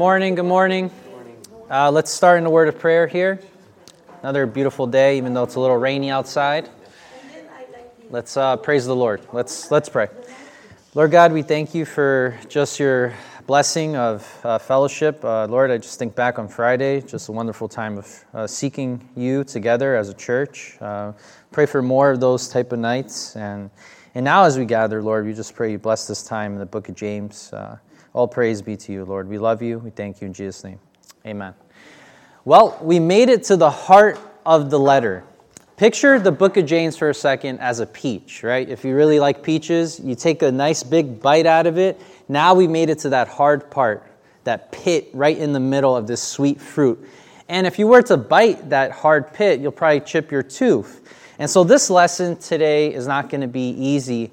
Morning, good morning. Uh, let's start in a word of prayer here. Another beautiful day, even though it's a little rainy outside. Let's uh, praise the Lord. Let's let's pray. Lord God, we thank you for just your blessing of uh, fellowship. Uh, Lord, I just think back on Friday, just a wonderful time of uh, seeking you together as a church. Uh, pray for more of those type of nights, and and now as we gather, Lord, we just pray you bless this time in the Book of James. All praise be to you, Lord. We love you. We thank you in Jesus' name. Amen. Well, we made it to the heart of the letter. Picture the book of James for a second as a peach, right? If you really like peaches, you take a nice big bite out of it. Now we made it to that hard part, that pit right in the middle of this sweet fruit. And if you were to bite that hard pit, you'll probably chip your tooth. And so this lesson today is not going to be easy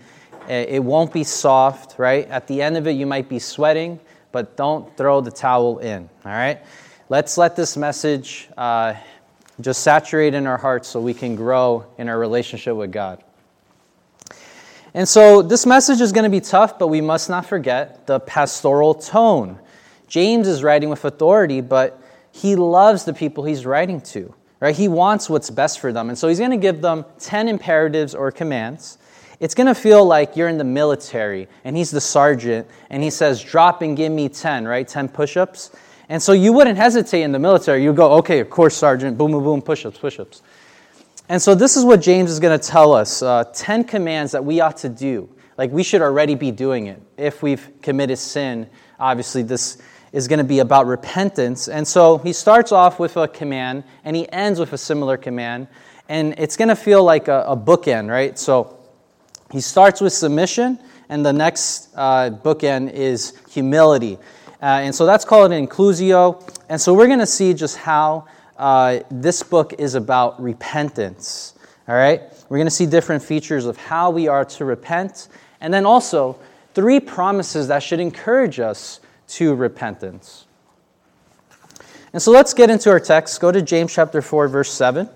it won't be soft, right? At the end of it, you might be sweating, but don't throw the towel in, all right? Let's let this message uh, just saturate in our hearts so we can grow in our relationship with God. And so this message is going to be tough, but we must not forget the pastoral tone. James is writing with authority, but he loves the people he's writing to, right? He wants what's best for them. And so he's going to give them 10 imperatives or commands it's going to feel like you're in the military and he's the sergeant and he says, drop and give me 10, right? 10 push ups. And so you wouldn't hesitate in the military. You go, okay, of course, sergeant, boom, boom, boom, push ups, push ups. And so this is what James is going to tell us uh, 10 commands that we ought to do. Like we should already be doing it. If we've committed sin, obviously this is going to be about repentance. And so he starts off with a command and he ends with a similar command. And it's going to feel like a, a bookend, right? So he starts with submission, and the next uh, bookend is humility. Uh, and so that's called an inclusio. And so we're going to see just how uh, this book is about repentance. All right? We're going to see different features of how we are to repent, and then also three promises that should encourage us to repentance. And so let's get into our text. Go to James chapter 4, verse 7.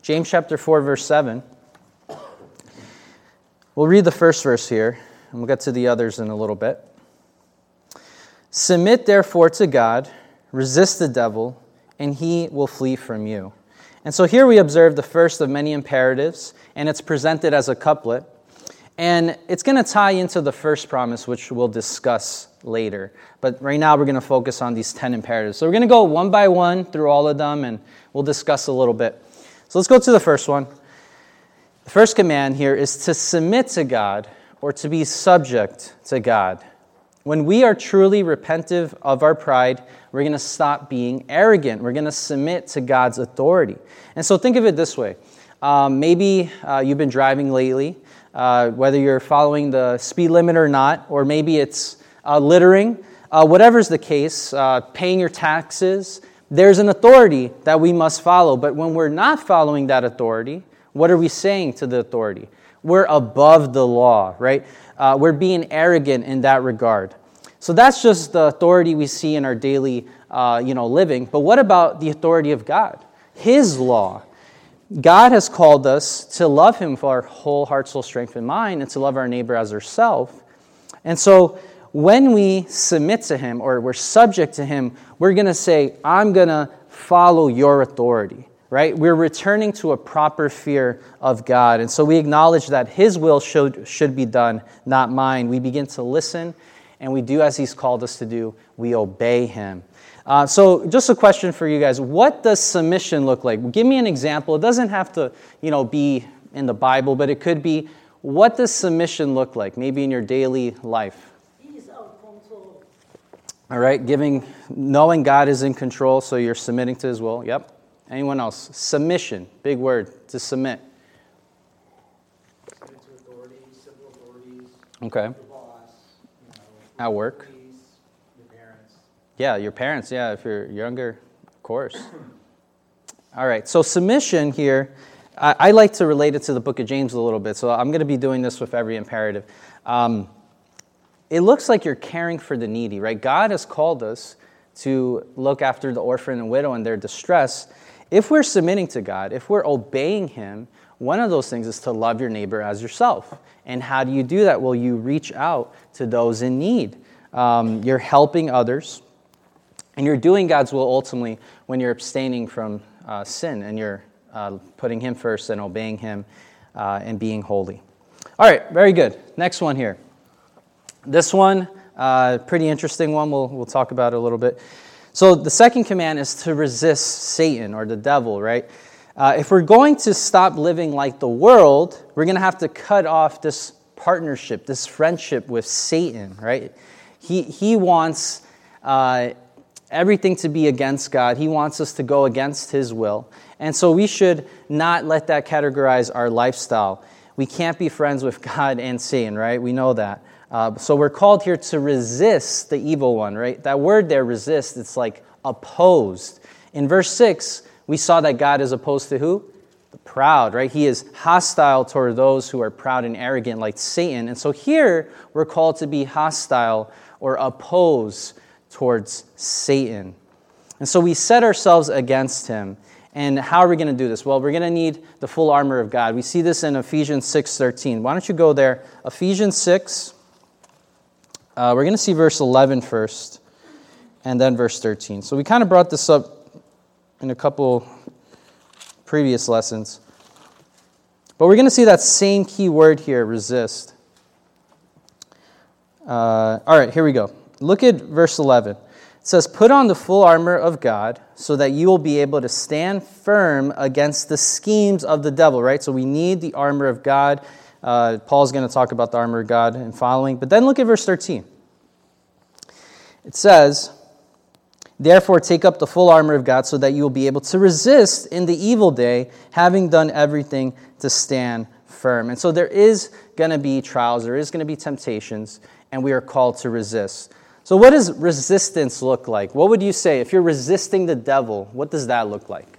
James chapter 4, verse 7. We'll read the first verse here, and we'll get to the others in a little bit. Submit therefore to God, resist the devil, and he will flee from you. And so here we observe the first of many imperatives, and it's presented as a couplet. And it's going to tie into the first promise, which we'll discuss later. But right now, we're going to focus on these 10 imperatives. So we're going to go one by one through all of them, and we'll discuss a little bit. So let's go to the first one. The first command here is to submit to God or to be subject to God. When we are truly repentive of our pride, we're going to stop being arrogant. We're going to submit to God's authority. And so think of it this way um, maybe uh, you've been driving lately, uh, whether you're following the speed limit or not, or maybe it's uh, littering, uh, whatever's the case, uh, paying your taxes. There's an authority that we must follow. But when we're not following that authority, what are we saying to the authority? We're above the law, right? Uh, we're being arrogant in that regard. So that's just the authority we see in our daily, uh, you know, living. But what about the authority of God? His law. God has called us to love Him for our whole heart, soul, strength, and mind, and to love our neighbor as ourselves. And so when we submit to Him or we're subject to Him, we're going to say, I'm going to follow your authority right? We're returning to a proper fear of God. And so we acknowledge that His will should, should be done, not mine. We begin to listen and we do as He's called us to do. We obey Him. Uh, so, just a question for you guys. What does submission look like? Give me an example. It doesn't have to, you know, be in the Bible, but it could be what does submission look like, maybe in your daily life? He's out control. All right, giving, knowing God is in control, so you're submitting to His will. Yep. Anyone else? Submission, big word, to submit. Okay. Boss, you know, At work. Your yeah, your parents, yeah, if you're younger, of course. All right, so submission here, I, I, like to relate it to the book of James a little bit, so I'm going to be doing this with every imperative. Um, it looks like you're caring for the needy, right? God has called us to look after the orphan and widow in their distress. If we're submitting to God, if we're obeying Him, one of those things is to love your neighbor as yourself. And how do you do that? Well, you reach out to those in need. Um, you're helping others. And you're doing God's will ultimately when you're abstaining from uh, sin and you're uh, putting Him first and obeying Him uh, and being holy. All right, very good. Next one here. This one, uh, pretty interesting one. We'll, we'll talk about it a little bit. So, the second command is to resist Satan or the devil, right? Uh, if we're going to stop living like the world, we're going to have to cut off this partnership, this friendship with Satan, right? He, he wants uh, everything to be against God. He wants us to go against His will. And so we should not let that categorize our lifestyle. We can't be friends with God and Satan, right? We know that. Uh, so we're called here to resist the evil one, right? That word there, resist, it's like opposed. In verse 6, we saw that God is opposed to who? The proud, right? He is hostile toward those who are proud and arrogant like Satan. And so here, we're called to be hostile or oppose towards Satan. And so we set ourselves against him. And how are we going to do this? Well, we're going to need the full armor of God. We see this in Ephesians 6:13. Why don't you go there? Ephesians 6. Uh, we're going to see verse 11 first, and then verse 13. So we kind of brought this up in a couple previous lessons. But we're going to see that same key word here, resist. Uh, all right, here we go. Look at verse 11. It says, Put on the full armor of God so that you will be able to stand firm against the schemes of the devil, right? So we need the armor of God. Uh, Paul's going to talk about the armor of God and following. But then look at verse 13. It says, Therefore, take up the full armor of God so that you will be able to resist in the evil day, having done everything to stand firm. And so there is going to be trials, there is going to be temptations, and we are called to resist. So, what does resistance look like? What would you say if you're resisting the devil? What does that look like?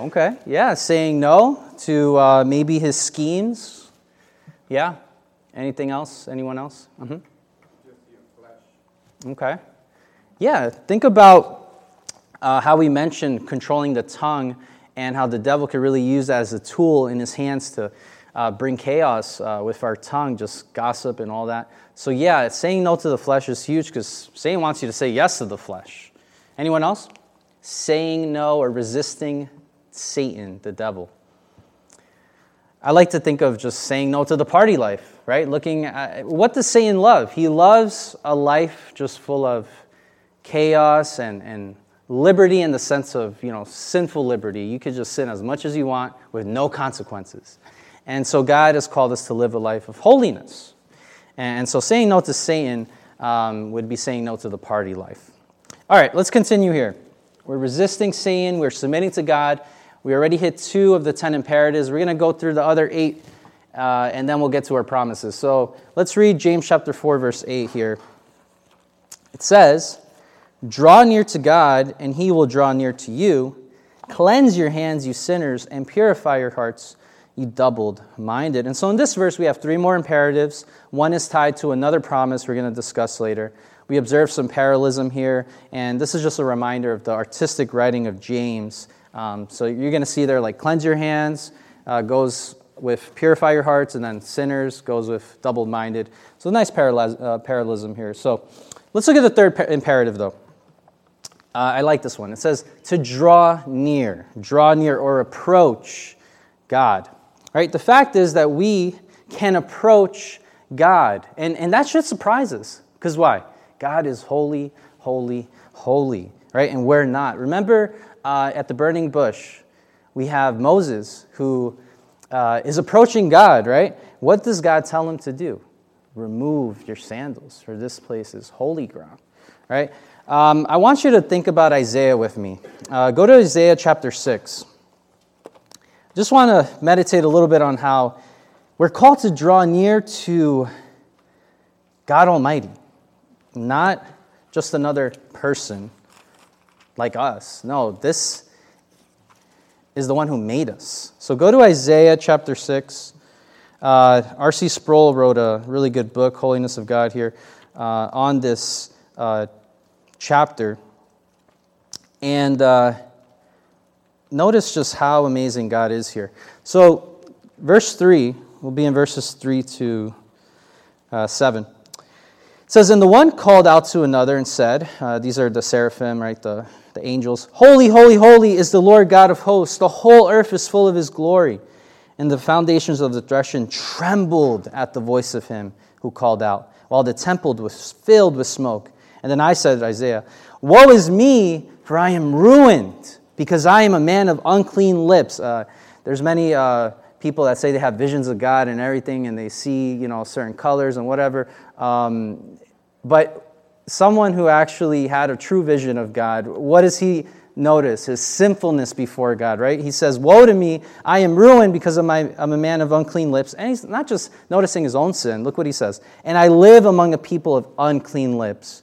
Okay, yeah, saying no to uh, maybe his schemes. Yeah. Anything else? Anyone else? Mm-hmm. Okay. Yeah, think about uh, how we mentioned controlling the tongue and how the devil could really use that as a tool in his hands to uh, bring chaos uh, with our tongue, just gossip and all that. So, yeah, saying no to the flesh is huge because Satan wants you to say yes to the flesh. Anyone else? Saying no or resisting Satan, the devil. I like to think of just saying no to the party life, right? Looking at what does Satan love? He loves a life just full of chaos and, and liberty in the sense of, you know, sinful liberty. You could just sin as much as you want with no consequences. And so God has called us to live a life of holiness. And so saying no to Satan um, would be saying no to the party life. All right, let's continue here. We're resisting Satan, we're submitting to God. We already hit two of the 10 imperatives. We're going to go through the other eight, uh, and then we'll get to our promises. So let's read James chapter 4, verse 8 here. It says, Draw near to God, and he will draw near to you. Cleanse your hands, you sinners, and purify your hearts, you doubled minded. And so in this verse, we have three more imperatives. One is tied to another promise we're going to discuss later. We observe some parallelism here, and this is just a reminder of the artistic writing of James. Um, so you're going to see there, like, cleanse your hands uh, goes with purify your hearts, and then sinners goes with double minded. So nice uh, parallelism here. So let's look at the third imperative, though. Uh, I like this one. It says to draw near, draw near or approach God. Right? The fact is that we can approach God. And, and that should surprise us. Because why? God is holy, holy, holy. Right? And we're not. Remember uh, at the burning bush, we have Moses who uh, is approaching God, right? What does God tell him to do? Remove your sandals, for this place is holy ground, right? Um, I want you to think about Isaiah with me. Uh, go to Isaiah chapter 6 just want to meditate a little bit on how we're called to draw near to God Almighty, not just another person like us. No, this is the one who made us. So go to Isaiah chapter 6. Uh, R.C. Sproul wrote a really good book, Holiness of God, here uh, on this uh, chapter. And uh, notice just how amazing God is here. So, verse 3 will be in verses 3 to uh, 7. It says, And the one called out to another and said, uh, These are the seraphim, right? The, the angels. Holy, holy, holy is the Lord God of hosts. The whole earth is full of his glory. And the foundations of the threshing trembled at the voice of him who called out, while the temple was filled with smoke. And then I said, to Isaiah, Woe is me, for I am ruined, because I am a man of unclean lips. Uh, there's many uh, people that say they have visions of God and everything, and they see, you know, certain colors and whatever. Um, but someone who actually had a true vision of God, what does he notice? His sinfulness before God, right? He says, Woe to me, I am ruined because of my, I'm a man of unclean lips. And he's not just noticing his own sin. Look what he says. And I live among a people of unclean lips.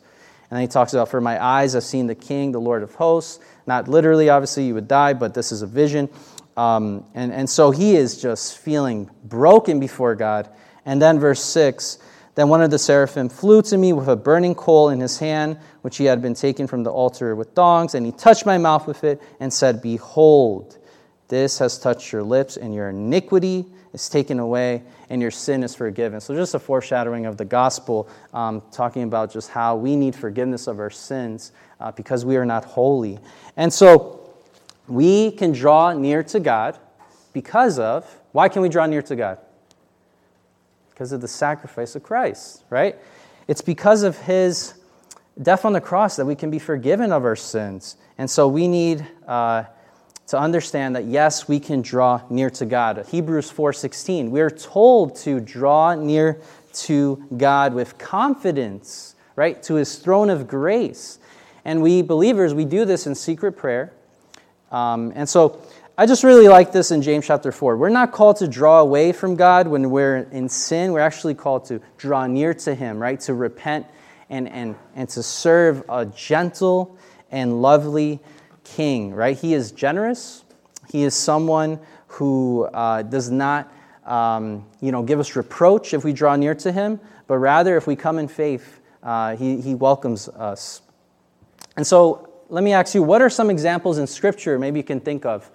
And then he talks about, For my eyes have seen the King, the Lord of hosts. Not literally, obviously, you would die, but this is a vision. Um, and, and so he is just feeling broken before God. And then verse 6 Then one of the seraphim flew to me with a burning coal in his hand, which he had been taken from the altar with dongs, and he touched my mouth with it and said, Behold, this has touched your lips, and your iniquity is taken away, and your sin is forgiven. So, just a foreshadowing of the gospel, um, talking about just how we need forgiveness of our sins uh, because we are not holy. And so, we can draw near to God because of, why can we draw near to God? Because of the sacrifice of Christ, right? It's because of his death on the cross that we can be forgiven of our sins. And so we need uh, to understand that yes, we can draw near to God. Hebrews 4:16. We are told to draw near to God with confidence, right? To his throne of grace. And we believers, we do this in secret prayer. Um, and so I just really like this in James chapter 4. We're not called to draw away from God when we're in sin. We're actually called to draw near to Him, right? To repent and, and, and to serve a gentle and lovely King, right? He is generous. He is someone who uh, does not, um, you know, give us reproach if we draw near to Him, but rather if we come in faith, uh, he, he welcomes us. And so let me ask you what are some examples in Scripture maybe you can think of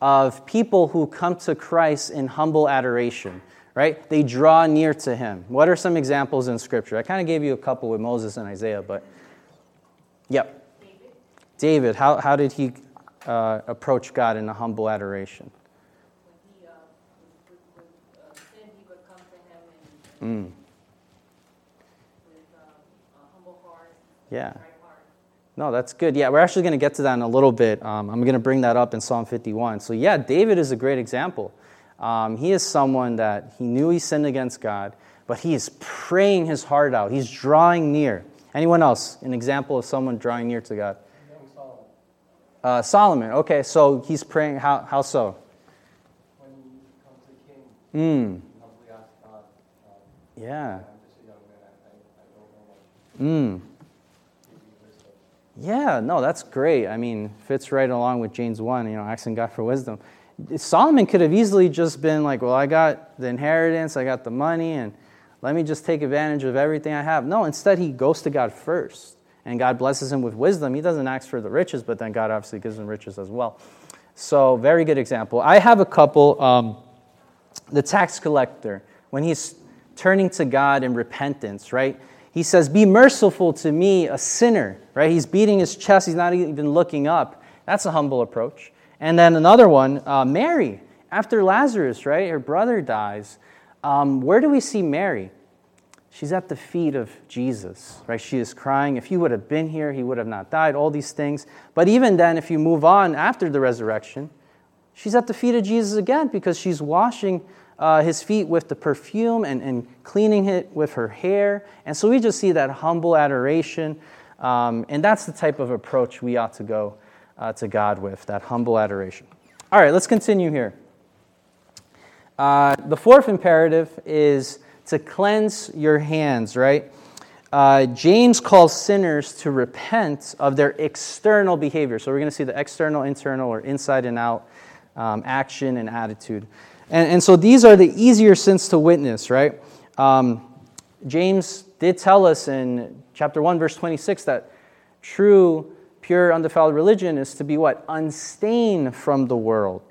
of people who come to Christ in humble adoration, right? They draw near to Him. What are some examples in Scripture? I kind of gave you a couple with Moses and Isaiah, but yep. David, David how, how did he uh, approach God in a humble adoration? With, uh, humble heart, yeah. No, that's good. Yeah, we're actually going to get to that in a little bit. Um, I'm going to bring that up in Psalm 51. So, yeah, David is a great example. Um, he is someone that he knew he sinned against God, but he is praying his heart out. He's drawing near. Anyone else? An example of someone drawing near to God? Solomon. Uh, Solomon. Okay, so he's praying. How, how so? When he comes to the king, mm. yeah. Mm. Yeah, no, that's great. I mean, fits right along with James 1, you know, asking God for wisdom. Solomon could have easily just been like, well, I got the inheritance, I got the money, and let me just take advantage of everything I have. No, instead, he goes to God first, and God blesses him with wisdom. He doesn't ask for the riches, but then God obviously gives him riches as well. So, very good example. I have a couple. Um, the tax collector, when he's turning to God in repentance, right? He says, Be merciful to me, a sinner, right? He's beating his chest, he's not even looking up. That's a humble approach. And then another one, uh, Mary, after Lazarus, right? Her brother dies. Um, where do we see Mary? She's at the feet of Jesus, right? She is crying. If he would have been here, he would have not died, all these things. But even then, if you move on after the resurrection, she's at the feet of Jesus again because she's washing uh, his feet with the perfume and, and cleaning it with her hair. And so we just see that humble adoration. Um, and that's the type of approach we ought to go uh, to God with, that humble adoration. All right, let's continue here. Uh, the fourth imperative is to cleanse your hands, right? Uh, James calls sinners to repent of their external behavior. So we're going to see the external, internal, or inside and out um, action and attitude. And, and so these are the easier sins to witness, right? Um, James did tell us in chapter 1, verse 26, that true, pure, undefiled religion is to be what? Unstained from the world.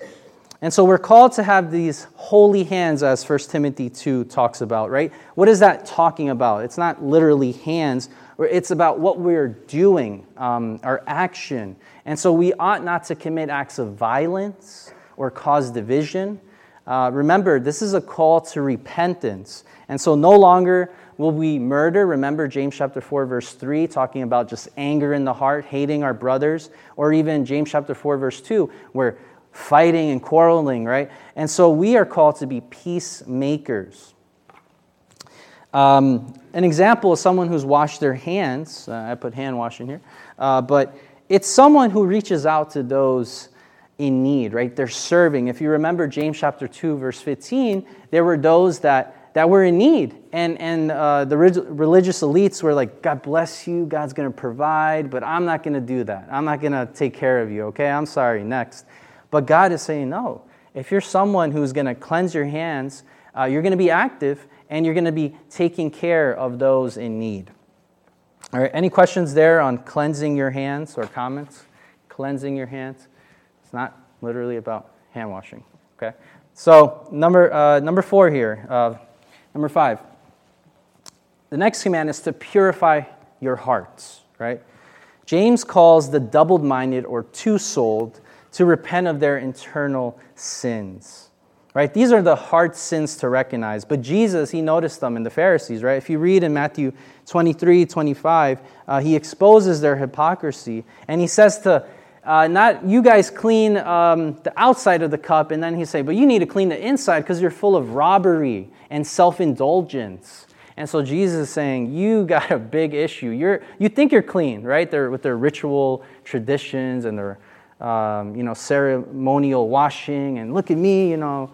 And so we're called to have these holy hands, as 1 Timothy 2 talks about, right? What is that talking about? It's not literally hands, it's about what we're doing, um, our action. And so we ought not to commit acts of violence or cause division. Uh, remember, this is a call to repentance. And so no longer will we murder. Remember James chapter 4, verse 3, talking about just anger in the heart, hating our brothers. Or even James chapter 4, verse 2, where fighting and quarreling, right? And so we are called to be peacemakers. Um, an example is someone who's washed their hands. Uh, I put hand washing here. Uh, but it's someone who reaches out to those in need, right? They're serving. If you remember James chapter 2, verse 15, there were those that, that were in need. And, and uh, the religious elites were like, God bless you, God's going to provide, but I'm not going to do that. I'm not going to take care of you, okay? I'm sorry, next. But God is saying, no. If you're someone who's going to cleanse your hands, uh, you're going to be active and you're going to be taking care of those in need. All right, any questions there on cleansing your hands or comments? Cleansing your hands? It's not literally about hand washing, okay? So, number, uh, number four here, uh, number five. The next command is to purify your hearts, right? James calls the double minded or two souled to repent of their internal sins. Right? These are the hard sins to recognize. But Jesus, he noticed them in the Pharisees, right? If you read in Matthew 23, 25, uh, he exposes their hypocrisy. And he says to, uh, not you guys clean um, the outside of the cup, and then he say, but you need to clean the inside because you're full of robbery and self-indulgence. And so Jesus is saying, you got a big issue. You're, you think you're clean, right? They're, with their ritual traditions and their um, you know, ceremonial washing, and look at me, you know,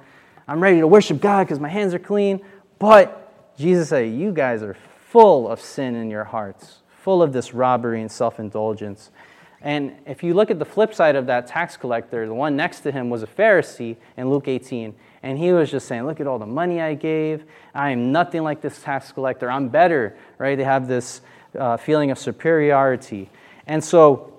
I'm ready to worship God because my hands are clean. But Jesus said, You guys are full of sin in your hearts, full of this robbery and self indulgence. And if you look at the flip side of that tax collector, the one next to him was a Pharisee in Luke 18. And he was just saying, Look at all the money I gave. I am nothing like this tax collector. I'm better, right? They have this uh, feeling of superiority. And so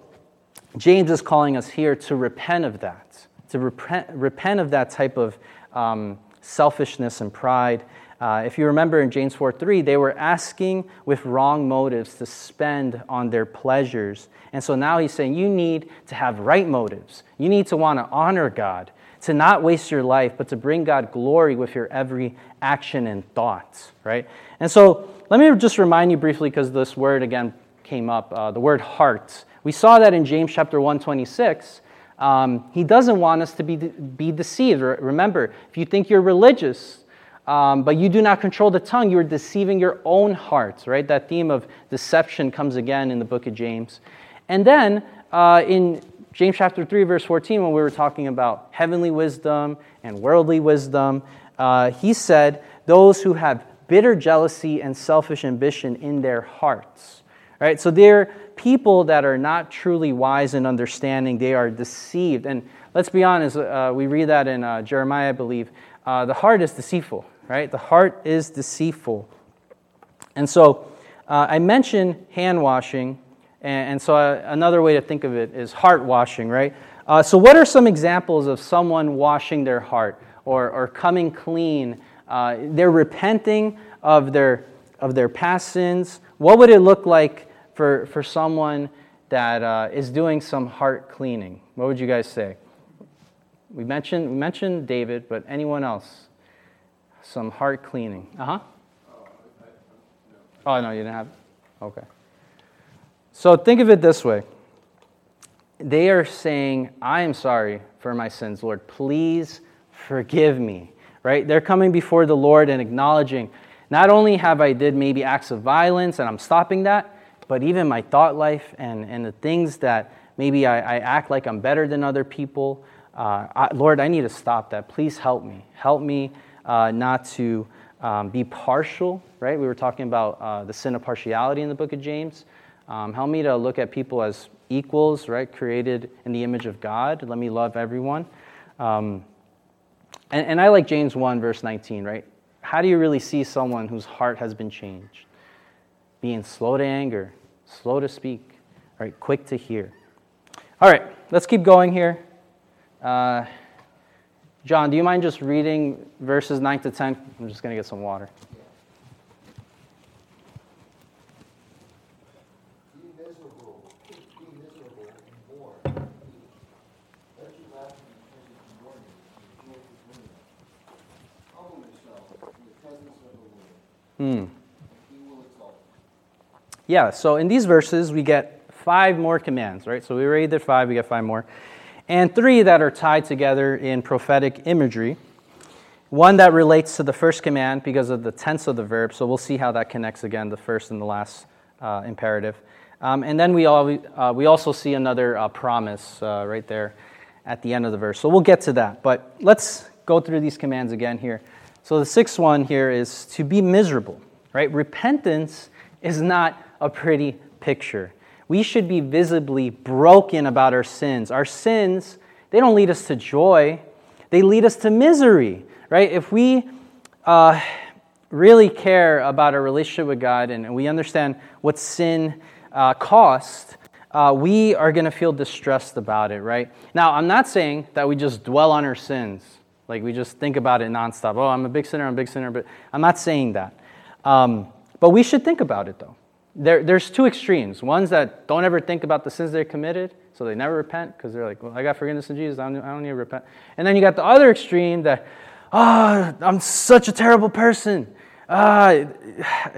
James is calling us here to repent of that, to repent, repent of that type of um, selfishness and pride. Uh, if you remember in James 4 3, they were asking with wrong motives to spend on their pleasures. And so now he's saying you need to have right motives. You need to want to honor God, to not waste your life, but to bring God glory with your every action and thoughts, right? And so let me just remind you briefly, because this word again came up uh, the word heart. We saw that in James chapter 1, 26. Um, he doesn't want us to be, be deceived. Remember, if you think you're religious, um, but you do not control the tongue, you are deceiving your own hearts, right? That theme of deception comes again in the book of James. And then uh, in James chapter 3, verse 14, when we were talking about heavenly wisdom and worldly wisdom, uh, he said, Those who have bitter jealousy and selfish ambition in their hearts. Right? So they're people that are not truly wise and understanding, they are deceived. And let's be honest, uh, we read that in uh, Jeremiah, I believe. Uh, the heart is deceitful, right? The heart is deceitful. And so uh, I mentioned hand washing, and, and so uh, another way to think of it is heart washing, right? Uh, so, what are some examples of someone washing their heart or, or coming clean? they're repenting of their, of their past sins. What would it look like for, for someone that uh, is doing some heart cleaning? What would you guys say? We mentioned, we mentioned David, but anyone else? Some heart cleaning. Uh huh. Oh, no, you didn't have? Okay. So think of it this way they are saying, I am sorry for my sins, Lord. Please forgive me. Right? They're coming before the Lord and acknowledging, not only have I did maybe acts of violence and I'm stopping that, but even my thought life and, and the things that maybe I, I act like I'm better than other people, uh, I, Lord, I need to stop that. Please help me. Help me uh, not to um, be partial, right? We were talking about uh, the sin of partiality in the book of James. Um, help me to look at people as equals, right? Created in the image of God. Let me love everyone. Um, and, and I like James 1, verse 19, right? How do you really see someone whose heart has been changed? being slow to anger, slow to speak, right? Quick to hear. All right, let's keep going here. Uh, John, do you mind just reading verses 9 to 10? I'm just going to get some water. Hmm. Yeah, so in these verses, we get five more commands, right? So we already did five, we get five more. And three that are tied together in prophetic imagery. One that relates to the first command because of the tense of the verb, so we'll see how that connects again, the first and the last uh, imperative. Um, and then we, all, uh, we also see another uh, promise uh, right there at the end of the verse. So we'll get to that. But let's go through these commands again here. So the sixth one here is to be miserable, right? Repentance is not a pretty picture. We should be visibly broken about our sins. Our sins, they don't lead us to joy, they lead us to misery, right? If we uh, really care about our relationship with God and we understand what sin uh, costs, uh, we are going to feel distressed about it, right? Now, I'm not saying that we just dwell on our sins. Like we just think about it nonstop. Oh, I'm a big sinner, I'm a big sinner. But I'm not saying that. Um, but we should think about it though. There, there's two extremes. Ones that don't ever think about the sins they committed, so they never repent because they're like, well, I got forgiveness in Jesus, I don't, I don't need to repent. And then you got the other extreme that, oh, I'm such a terrible person. Uh,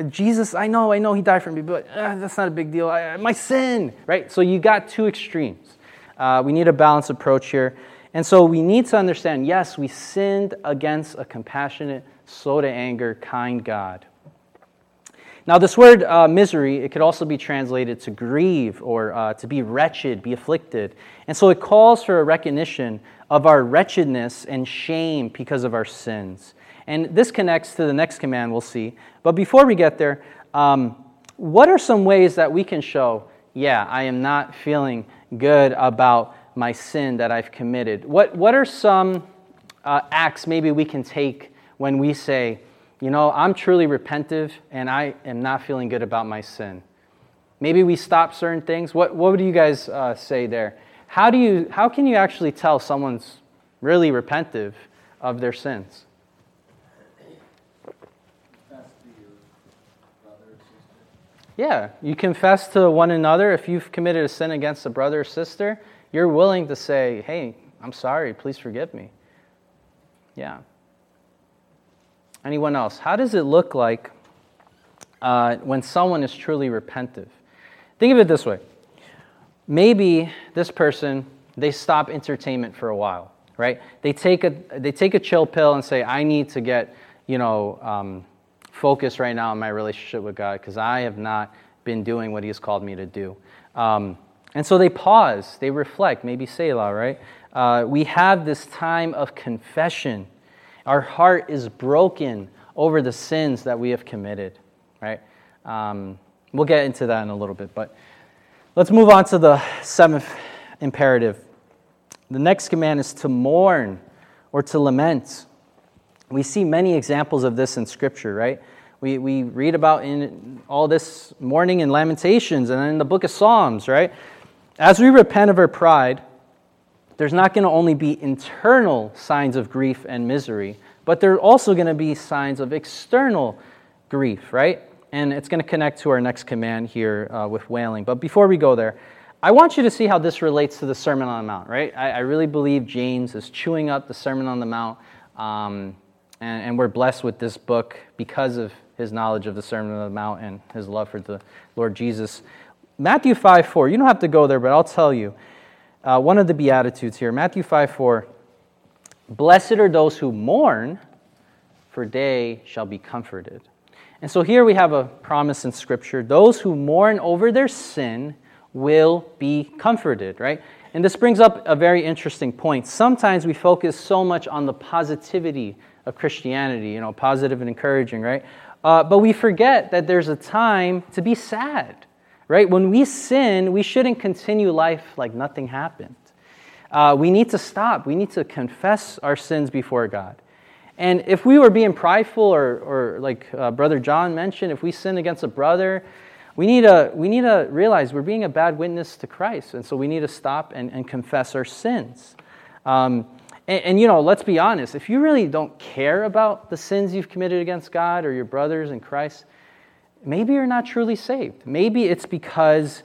Jesus, I know, I know he died for me, but uh, that's not a big deal. I, my sin, right? So you got two extremes. Uh, we need a balanced approach here. And so we need to understand yes, we sinned against a compassionate, slow to anger, kind God. Now, this word uh, misery, it could also be translated to grieve or uh, to be wretched, be afflicted. And so it calls for a recognition of our wretchedness and shame because of our sins. And this connects to the next command we'll see. But before we get there, um, what are some ways that we can show, yeah, I am not feeling good about my sin that I've committed? What, what are some uh, acts maybe we can take when we say, you know, I'm truly repentive and I am not feeling good about my sin? Maybe we stop certain things. What, what would you guys uh, say there? How, do you, how can you actually tell someone's really repentive of their sins? Yeah, you confess to one another. If you've committed a sin against a brother or sister, you're willing to say, hey, I'm sorry, please forgive me. Yeah. Anyone else? How does it look like uh, when someone is truly repentive? Think of it this way. Maybe this person, they stop entertainment for a while, right? They take a, they take a chill pill and say, I need to get, you know, um, focus right now on my relationship with God because I have not been doing what He has called me to do. Um, and so they pause, they reflect, maybe Selah, right? Uh, we have this time of confession. Our heart is broken over the sins that we have committed, right? Um, we'll get into that in a little bit, but let's move on to the seventh imperative. The next command is to mourn or to lament. We see many examples of this in Scripture, right? We, we read about in all this mourning and lamentations and in the book of Psalms, right? As we repent of our pride, there's not going to only be internal signs of grief and misery, but there are also going to be signs of external grief, right? And it's going to connect to our next command here uh, with wailing. But before we go there, I want you to see how this relates to the Sermon on the Mount, right? I, I really believe James is chewing up the Sermon on the Mount, um, and, and we're blessed with this book because of his knowledge of the Sermon on the Mount and his love for the Lord Jesus. Matthew 5 4, you don't have to go there, but I'll tell you. Uh, one of the Beatitudes here, Matthew 5 4. Blessed are those who mourn, for they shall be comforted. And so here we have a promise in Scripture those who mourn over their sin will be comforted, right? And this brings up a very interesting point. Sometimes we focus so much on the positivity of Christianity, you know, positive and encouraging, right? Uh, but we forget that there's a time to be sad right? When we sin, we shouldn't continue life like nothing happened. Uh, we need to stop. We need to confess our sins before God. And if we were being prideful, or, or like uh, Brother John mentioned, if we sin against a brother, we need, to, we need to realize we're being a bad witness to Christ. And so we need to stop and, and confess our sins. Um, And, and, you know, let's be honest, if you really don't care about the sins you've committed against God or your brothers in Christ, maybe you're not truly saved. Maybe it's because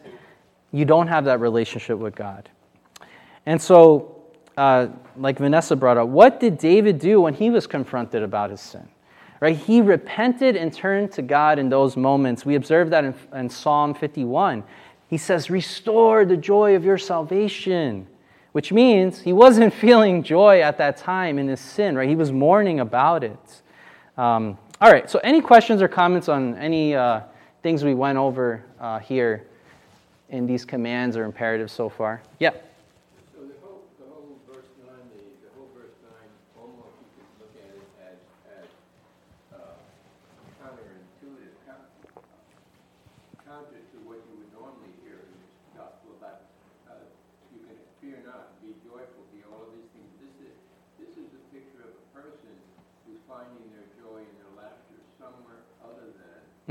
you don't have that relationship with God. And so, uh, like Vanessa brought up, what did David do when he was confronted about his sin? Right? He repented and turned to God in those moments. We observe that in, in Psalm 51. He says, Restore the joy of your salvation which means he wasn't feeling joy at that time in his sin, right? He was mourning about it. Um, all right, so any questions or comments on any uh, things we went over uh, here in these commands or imperatives so far? Yeah.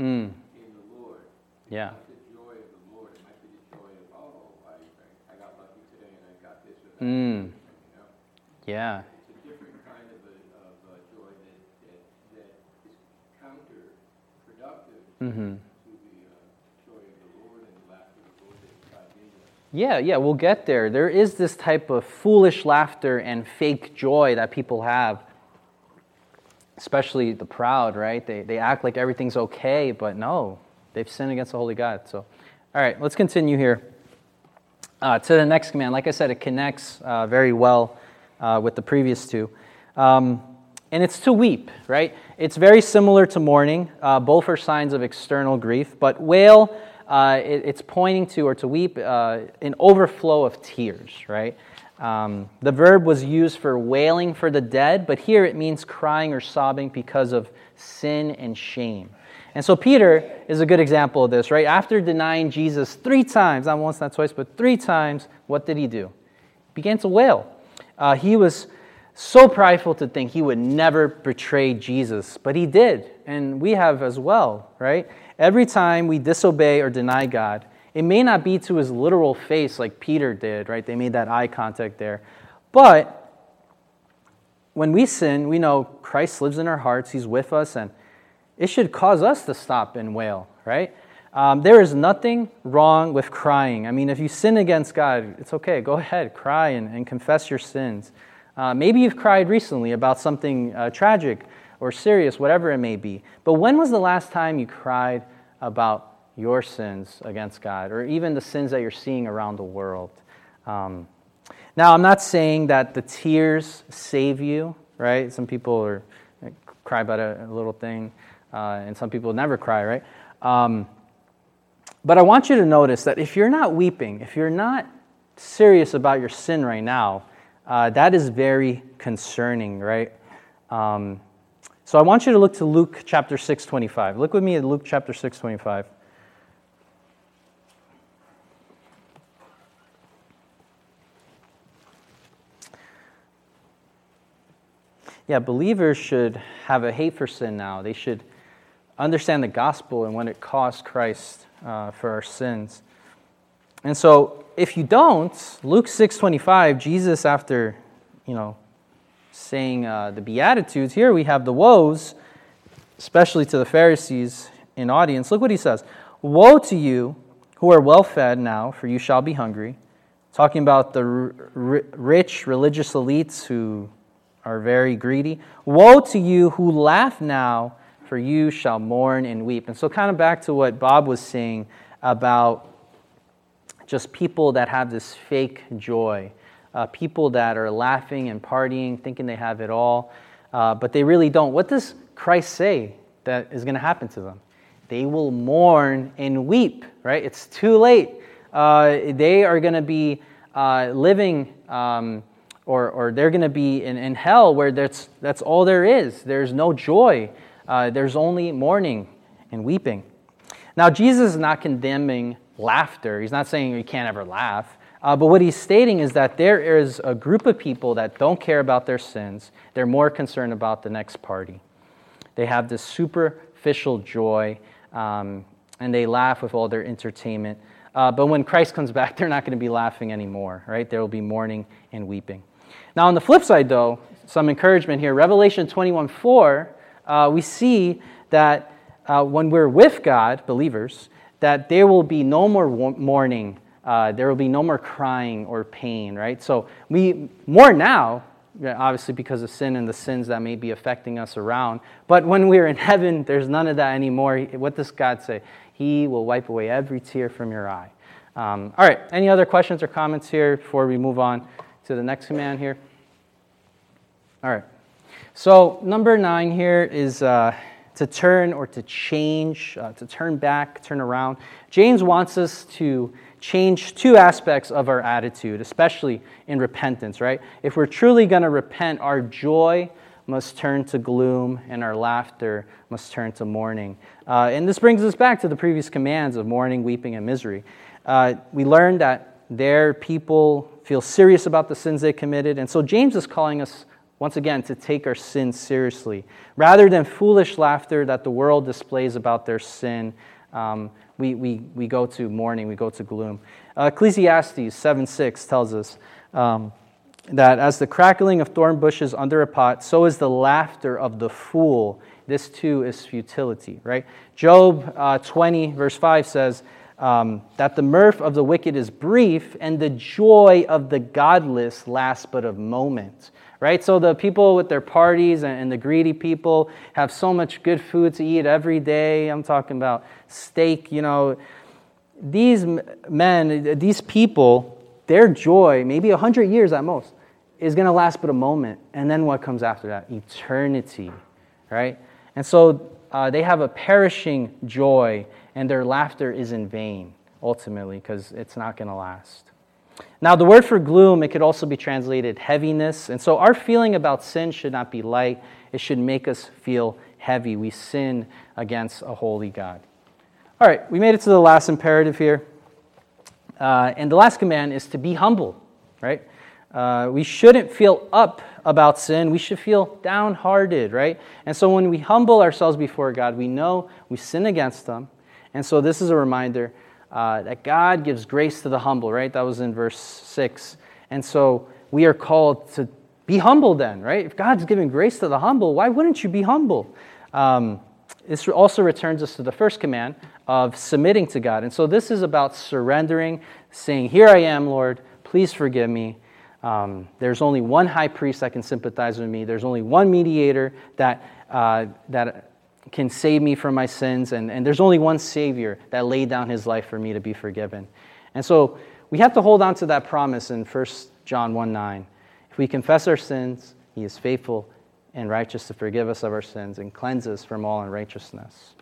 Mm. In the Lord. Yeah. the joy of the Lord. It might be the joy of, oh, I, I got lucky today and I got this or that. Mm. You know? Yeah. It's a different kind of, a, of a joy that, that, that is counterproductive mm-hmm. to the uh, joy of the Lord and the laughter of the Lord that God gave us. Yeah, yeah, we'll get there. There is this type of foolish laughter and fake joy that people have especially the proud, right? They, they act like everything's okay, but no, they've sinned against the holy God. So, all right, let's continue here uh, to the next command. Like I said, it connects uh, very well uh, with the previous two. Um, and it's to weep, right? It's very similar to mourning. Uh, both are signs of external grief, but wail, uh, it, it's pointing to, or to weep, uh, an overflow of tears, right? Um, the verb was used for wailing for the dead, but here it means crying or sobbing because of sin and shame. And so Peter is a good example of this, right? After denying Jesus three times, not once, not twice, but three times, what did he do? He began to wail. Uh, he was so prideful to think he would never betray Jesus, but he did, and we have as well, right? Every time we disobey or deny God, it may not be to his literal face like Peter did, right? They made that eye contact there. But when we sin, we know Christ lives in our hearts, he's with us, and it should cause us to stop and wail, right? Um, there is nothing wrong with crying. I mean, if you sin against God, it's okay. Go ahead, cry and, and confess your sins. Uh, maybe you've cried recently about something uh, tragic or serious, whatever it may be. But when was the last time you cried about your sins against God, or even the sins that you're seeing around the world. Um, now, I'm not saying that the tears save you, right? Some people are, cry about a, a little thing, uh, and some people never cry, right? Um, but I want you to notice that if you're not weeping, if you're not serious about your sin right now, uh, that is very concerning, right? Um, so I want you to look to Luke chapter 6, 25. Look with me at Luke chapter 6, yeah, believers should have a hate for sin now. They should understand the gospel and what it cost Christ uh, for our sins. And so, if you don't, Luke 6:25, Jesus, after you know saying uh, the beatitudes, here we have the woes, especially to the Pharisees in audience. Look what he says: "Woe to you who are well fed now, for you shall be hungry." Talking about the r- rich religious elites who are very greedy. Woe to you who laugh now, for you shall mourn and weep. And so, kind of back to what Bob was saying about just people that have this fake joy, uh, people that are laughing and partying, thinking they have it all, uh, but they really don't. What does Christ say that is going to happen to them? They will mourn and weep, right? It's too late. Uh, they are going to be uh, living. Um, or, or they're going to be in, in hell where that's, that's all there is. There's no joy, uh, there's only mourning and weeping. Now, Jesus is not condemning laughter, he's not saying you can't ever laugh. Uh, but what he's stating is that there is a group of people that don't care about their sins. They're more concerned about the next party. They have this superficial joy, um, and they laugh with all their entertainment. Uh, but when Christ comes back, they're not going to be laughing anymore, right? There will be mourning and weeping. Now, on the flip side, though, some encouragement here. Revelation 21 4, uh, we see that uh, when we're with God, believers, that there will be no more mourning, uh, there will be no more crying or pain, right? So we mourn now, obviously because of sin and the sins that may be affecting us around. But when we're in heaven, there's none of that anymore. What does God say? He will wipe away every tear from your eye. Um, all right, any other questions or comments here before we move on to the next command here? All right. So, number nine here is uh, to turn or to change, uh, to turn back, turn around. James wants us to change two aspects of our attitude, especially in repentance, right? If we're truly going to repent, our joy must turn to gloom and our laughter must turn to mourning. Uh, and this brings us back to the previous commands of mourning, weeping, and misery. Uh, we learned that there people feel serious about the sins they committed. And so James is calling us once again, to take our sin seriously. Rather than foolish laughter that the world displays about their sin, um, we, we, we go to mourning, we go to gloom. Uh, Ecclesiastes 7 6 tells us um, that as the crackling of thorn bushes under a pot, so is the laughter of the fool. This too is futility, right? Job uh, 20, verse 5 says, um, that the mirth of the wicked is brief and the joy of the godless lasts but a moment right? So the people with their parties and, the greedy people have so much good food to eat every day. I'm talking about steak, you know. These men, these people, their joy, maybe 100 years at most, is going to last but a moment. And then what comes after that? Eternity, right? And so uh, they have a perishing joy, and their laughter is in vain, ultimately, because it's not going to last. Now, the word for gloom, it could also be translated heaviness. And so our feeling about sin should not be light, it should make us feel heavy. We sin against a holy God. All right, we made it to the last imperative here. Uh, and the last command is to be humble, right? Uh, we shouldn't feel up about sin. We should feel downhearted, right? And so when we humble ourselves before God, we know we sin against Him. And so this is a reminder uh, that God gives grace to the humble, right? That was in verse 6. And so we are called to be humble then, right? If God's giving grace to the humble, why wouldn't you be humble? Um, this also returns us to the first command of submitting to God. And so this is about surrendering, saying, Here I am, Lord, please forgive me. Um, there's only one high priest that can sympathize with me. There's only one mediator that, uh, that can save me from my sins, and, and there's only one Savior that laid down his life for me to be forgiven. And so we have to hold on to that promise in 1 John 1 9. If we confess our sins, he is faithful and righteous to forgive us of our sins and cleanse us from all unrighteousness.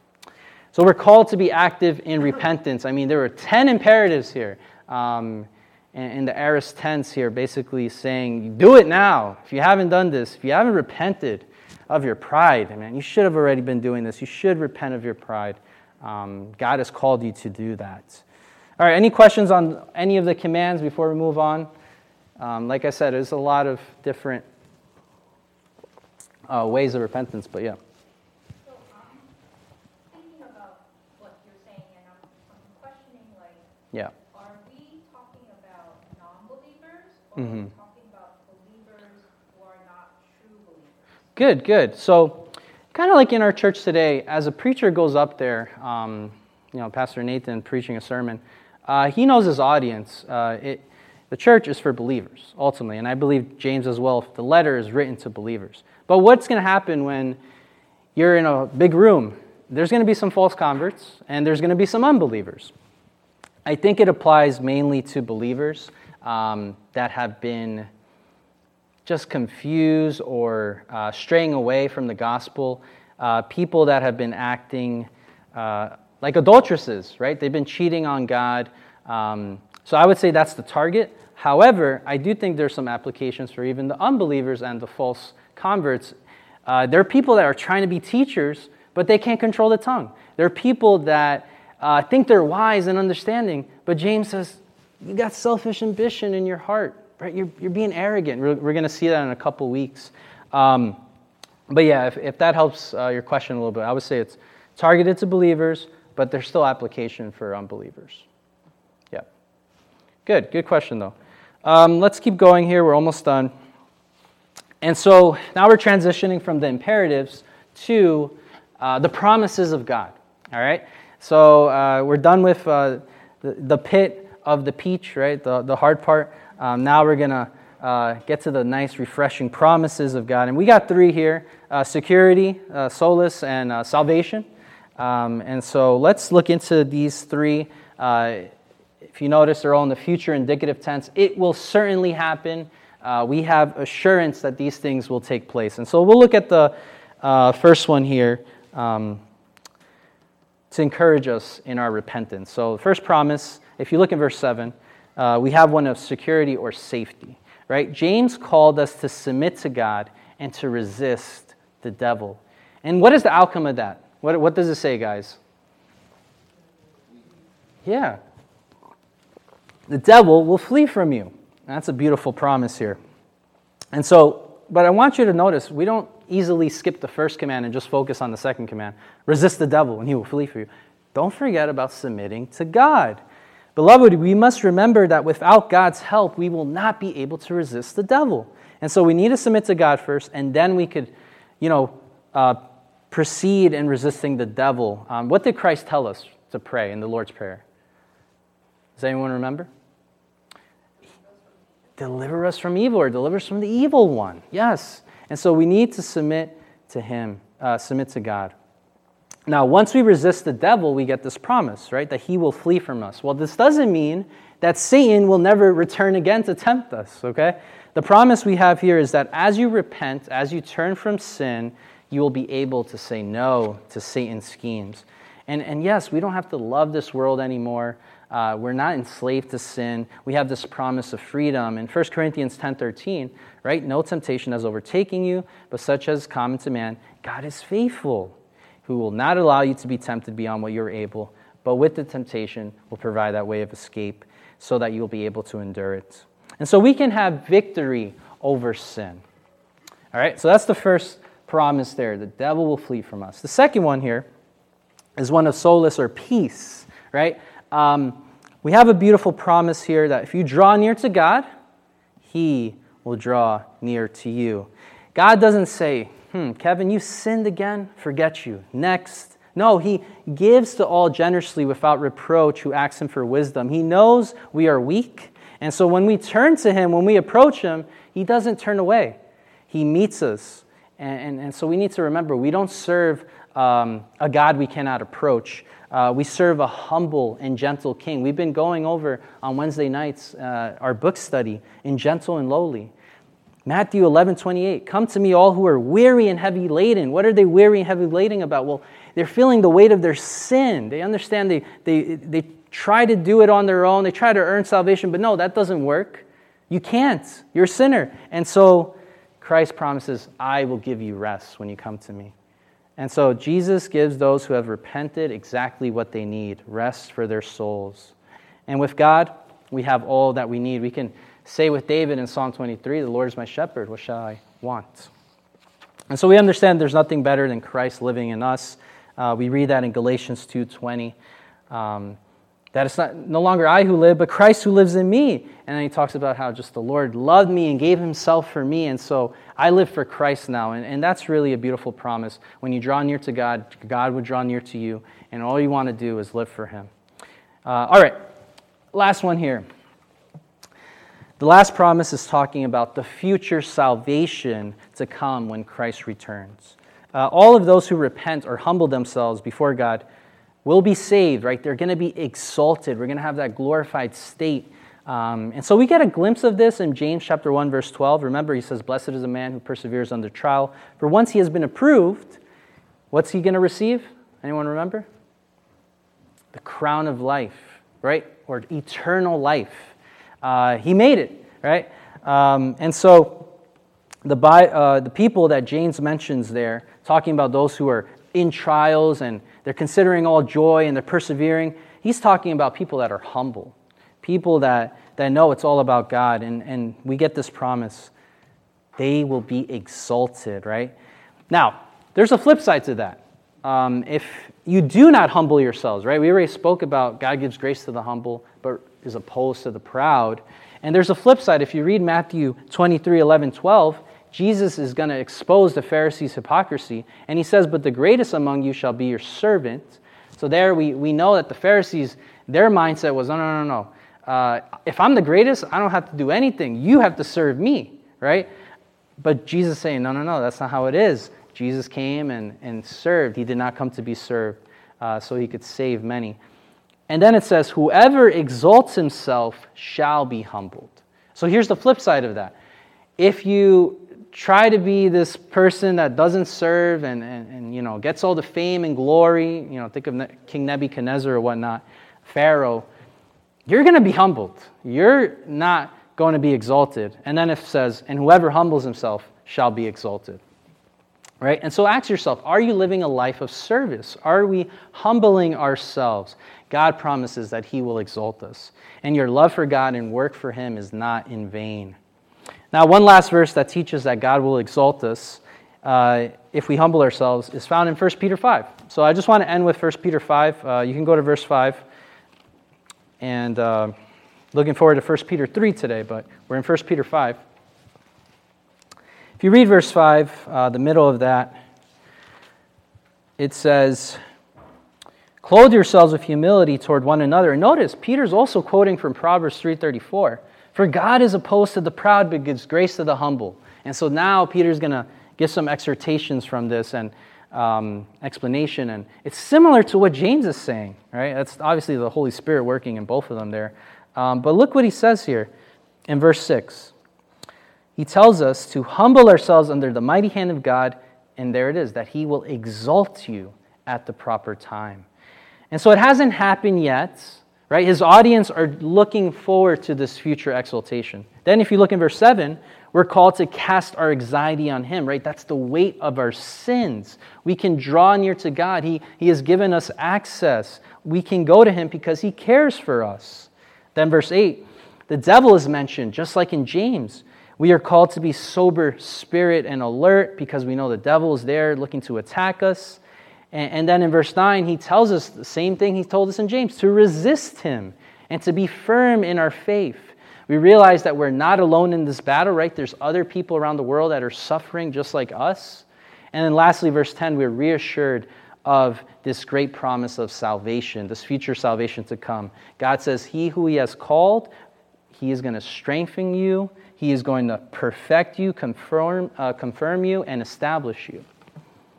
So we're called to be active in repentance. I mean, there are 10 imperatives here. Um, in the aorist tense here, basically saying, do it now. If you haven't done this, if you haven't repented, of your pride. Man, you should have already been doing this. You should repent of your pride. Um, God has called you to do that. All right, any questions on any of the commands before we move on? Um, like I said, there's a lot of different uh, ways of repentance, but yeah. So, um, thinking about what you're saying, and I'm, I'm questioning, like, yeah. are we talking about non-believers, mm-hmm. Good, good. So, kind of like in our church today, as a preacher goes up there, um, you know, Pastor Nathan preaching a sermon, uh, he knows his audience. Uh, it, the church is for believers, ultimately, and I believe James as well. The letter is written to believers. But what's going to happen when you're in a big room? There's going to be some false converts, and there's going to be some unbelievers. I think it applies mainly to believers um, that have been just confused or uh, straying away from the gospel, uh, people that have been acting uh, like adulteresses, right? They've been cheating on God. Um, so I would say that's the target. However, I do think there's some applications for even the unbelievers and the false converts. Uh, there are people that are trying to be teachers, but they can't control the tongue. There are people that uh, think they're wise and understanding, but James says, you got selfish ambition in your heart right? You're, you're being arrogant. We're, we're going to see that in a couple weeks. Um, but yeah, if, if that helps uh, your question a little bit, I would say it's targeted to believers, but there's still application for unbelievers. Yeah. Good, good question though. Um, let's keep going here. We're almost done. And so now we're transitioning from the imperatives to uh, the promises of God. All right? So uh, we're done with uh, the, the pit of the peach, right? The, the hard part. Um, now we're going to uh, get to the nice, refreshing promises of God. And we got three here uh, security, uh, solace, and uh, salvation. Um, and so let's look into these three. Uh, if you notice, they're all in the future indicative tense. It will certainly happen. Uh, we have assurance that these things will take place. And so we'll look at the first one here. Um, to encourage us in our repentance. So, the first promise, if you look in verse 7, Uh, we have one of security or safety right? James called us to submit to God and to resist the devil. And what is the outcome of that? What, what does it say, guys? Yeah. The devil will flee from you. That's a beautiful promise here. And so, but I want you to notice we don't easily skip the first command and just focus on the second command resist the devil and he will flee from you. Don't forget about submitting to God. Beloved, we must remember that without God's help, we will not be able to resist the devil. And so we need to submit to God first, and then we could, you know, uh, proceed in resisting the devil. Um, what did Christ tell us to pray in the Lord's Prayer? Does anyone remember? Deliver us from evil, or deliver us from the evil one. Yes. And so we need to submit to Him, uh, submit to God. Now, once we resist the devil, we get this promise, right? That he will flee from us. Well, this doesn't mean that Satan will never return again to tempt us, okay? The promise we have here is that as you repent, as you turn from sin, you will be able to say no to Satan's schemes. And, and yes, we don't have to love this world anymore. Uh, we're not enslaved to sin. We have this promise of freedom. In 1 Corinthians 10.13, right? No temptation has overtaken you, but such as common to man. God is faithful who will not allow you to be tempted beyond what you're able, but with the temptation will provide that way of escape so that you'll be able to endure it. And so we can have victory over sin. All right, so that's the first promise there. The devil will flee from us. The second one here is one of solace or peace, right? Um, we have a beautiful promise here that if you draw near to God, He will draw near to you. God doesn't say, hmm, Kevin, you sinned again? Forget you. Next. No, he gives to all generously without reproach who asks him for wisdom. He knows we are weak. And so when we turn to him, when we approach him, he doesn't turn away. He meets us. And, and, and so we need to remember we don't serve um, a God we cannot approach. Uh, we serve a humble and gentle king. We've been going over on Wednesday nights uh, our book study in gentle and lowly. Matthew 11, 28. Come to me, all who are weary and heavy laden. What are they weary and heavy laden about? Well, they're feeling the weight of their sin. They understand they, they, they try to do it on their own, they try to earn salvation, but no, that doesn't work. You can't. You're a sinner. And so Christ promises, I will give you rest when you come to me. And so Jesus gives those who have repented exactly what they need rest for their souls. And with God, we have all that we need. We can say with David in Psalm 23, The Lord is my shepherd, what shall I want? And so we understand there's nothing better than Christ living in us. Uh, we read that in Galatians 2.20. Um, that it's not no longer I who live, but Christ who lives in me. And then he talks about how just the Lord loved me and gave himself for me. And so I live for Christ now. And, and that's really a beautiful promise. When you draw near to God, God would draw near to you. And all you want to do is live for him. Uh, all right, last one here. The last promise is talking about the future salvation to come when Christ returns. Uh, all of those who repent or humble themselves before God will be saved, right? They're going to be exalted. We're going to have that glorified state. Um, and so we get a glimpse of this in James chapter 1, verse 12. Remember, he says, Blessed is a man who perseveres under trial. For once he has been approved, what's he going to receive? Anyone remember? The crown of life, right? Or eternal life. Uh, he made it, right? Um, and so the, uh, the people that James mentions there, talking about those who are in trials and they're considering all joy and they're persevering, he's talking about people that are humble, people that, that know it's all about God. And, and we get this promise they will be exalted, right? Now, there's a flip side to that. Um, if you do not humble yourselves, right? We already spoke about God gives grace to the humble, but is opposed to the proud. And there's a flip side. If you read Matthew 23, 11, 12, Jesus is going to expose the Pharisees' hypocrisy. And he says, But the greatest among you shall be your servant. So there we, we know that the Pharisees, their mindset was, No, no, no, no. Uh, if I'm the greatest, I don't have to do anything. You have to serve me, right? But Jesus saying, No, no, no, that's not how it is. Jesus came and, and served. He did not come to be served uh, so he could save many. And then it says, Whoever exalts himself shall be humbled. So here's the flip side of that. If you try to be this person that doesn't serve and, and, and you know gets all the fame and glory, you know, think of King Nebuchadnezzar or whatnot, Pharaoh, you're going to be humbled. You're not going to be exalted. And then it says, and whoever humbles himself shall be exalted. Right? And so ask yourself, are you living a life of service? Are we humbling ourselves? God promises that he will exalt us. And your love for God and work for him is not in vain. Now, one last verse that teaches that God will exalt us uh, if we humble ourselves is found in 1 Peter 5. So I just want to end with 1 Peter 5. Uh, you can go to verse 5. And uh, looking forward to 1 Peter 3 today, but we're in 1 Peter 5. If you read verse 5, uh, the middle of that, it says, Clothe yourselves with humility toward one another. And notice, Peter's also quoting from Proverbs 3.34. For God is opposed to the proud, but gives grace to the humble. And so now Peter's going to give some exhortations from this and um, explanation. And it's similar to what James is saying, right? That's obviously the Holy Spirit working in both of them there. Um, but look what he says here in verse 6. He tells us to humble ourselves under the mighty hand of God, and there it is, that he will exalt you at the proper time. And so it hasn't happened yet, right? His audience are looking forward to this future exaltation. Then, if you look in verse 7, we're called to cast our anxiety on Him, right? That's the weight of our sins. We can draw near to God. He, he has given us access. We can go to Him because He cares for us. Then, verse 8, the devil is mentioned, just like in James. We are called to be sober spirit and alert because we know the devil is there looking to attack us. And, and then in verse 9, he tells us the same thing he told us in James to resist him and to be firm in our faith. We realize that we're not alone in this battle, right? There's other people around the world that are suffering just like us. And then lastly, verse 10, we're reassured of this great promise of salvation, this future salvation to come. God says, He who He has called, He is going to strengthen you, He is going to perfect you, confirm, uh, confirm you, and establish you.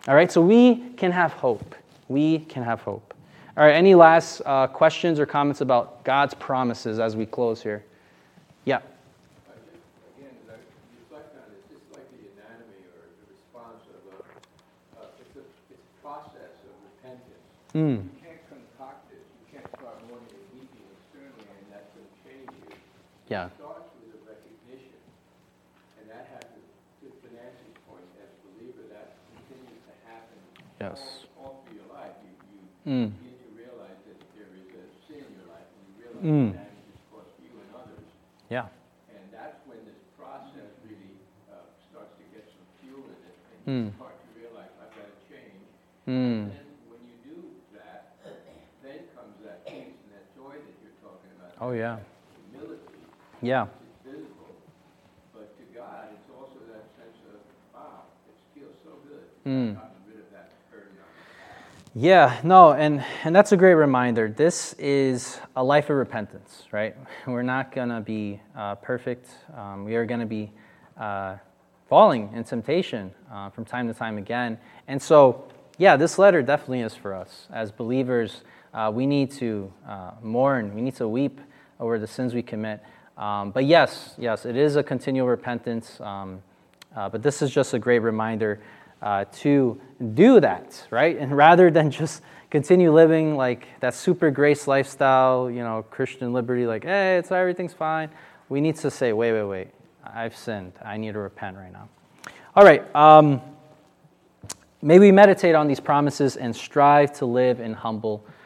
All right, so we can have hope. We can have hope. All right, any last uh, questions or comments about God's promises as we close here? Yeah. Again, as I reflect on it, it's like the anatomy or the response of a, it's a, it's a process of repentance. Mm. You can't concoct it. You can't start mourning and weeping externally, and that's going to change you. Yeah. It starts with a recognition, and that happens, to to Nancy's point, as a believer, that continues to happen Yes. all, all through your life. You, you Mm. begin to realize that there is a sin in your life, and you realize Mm. the damage it's caused you and others. Yeah. And that's when this process really uh, starts to get some fuel in it, and Mm. you start to realize, I've got to change. Mm. And then when you do that, then comes that peace and that joy that you're talking about. Oh, yeah. Humility Yeah. is visible, but to God, it's also that sense of, wow, it feels so good. Mm. I've gotten rid of that burden on me. Yeah, no, and, and that's a great reminder. This is a life of repentance, right? We're not going to be uh, perfect. Um, we are going to be uh, falling in temptation uh, from time to time again. And so, yeah, this letter definitely is for us. As believers, uh, we need to uh, mourn, we need to weep over the sins we commit. Um, but yes, yes, it is a continual repentance. Um, uh, but this is just a great reminder uh, to do that, right? And rather than just continue living like that super grace lifestyle, you know, Christian liberty, like, hey, it's everything's fine. We need to say, wait, wait, wait. I've sinned. I need to repent right now. All right. Um, may we meditate on these promises and strive to live in humble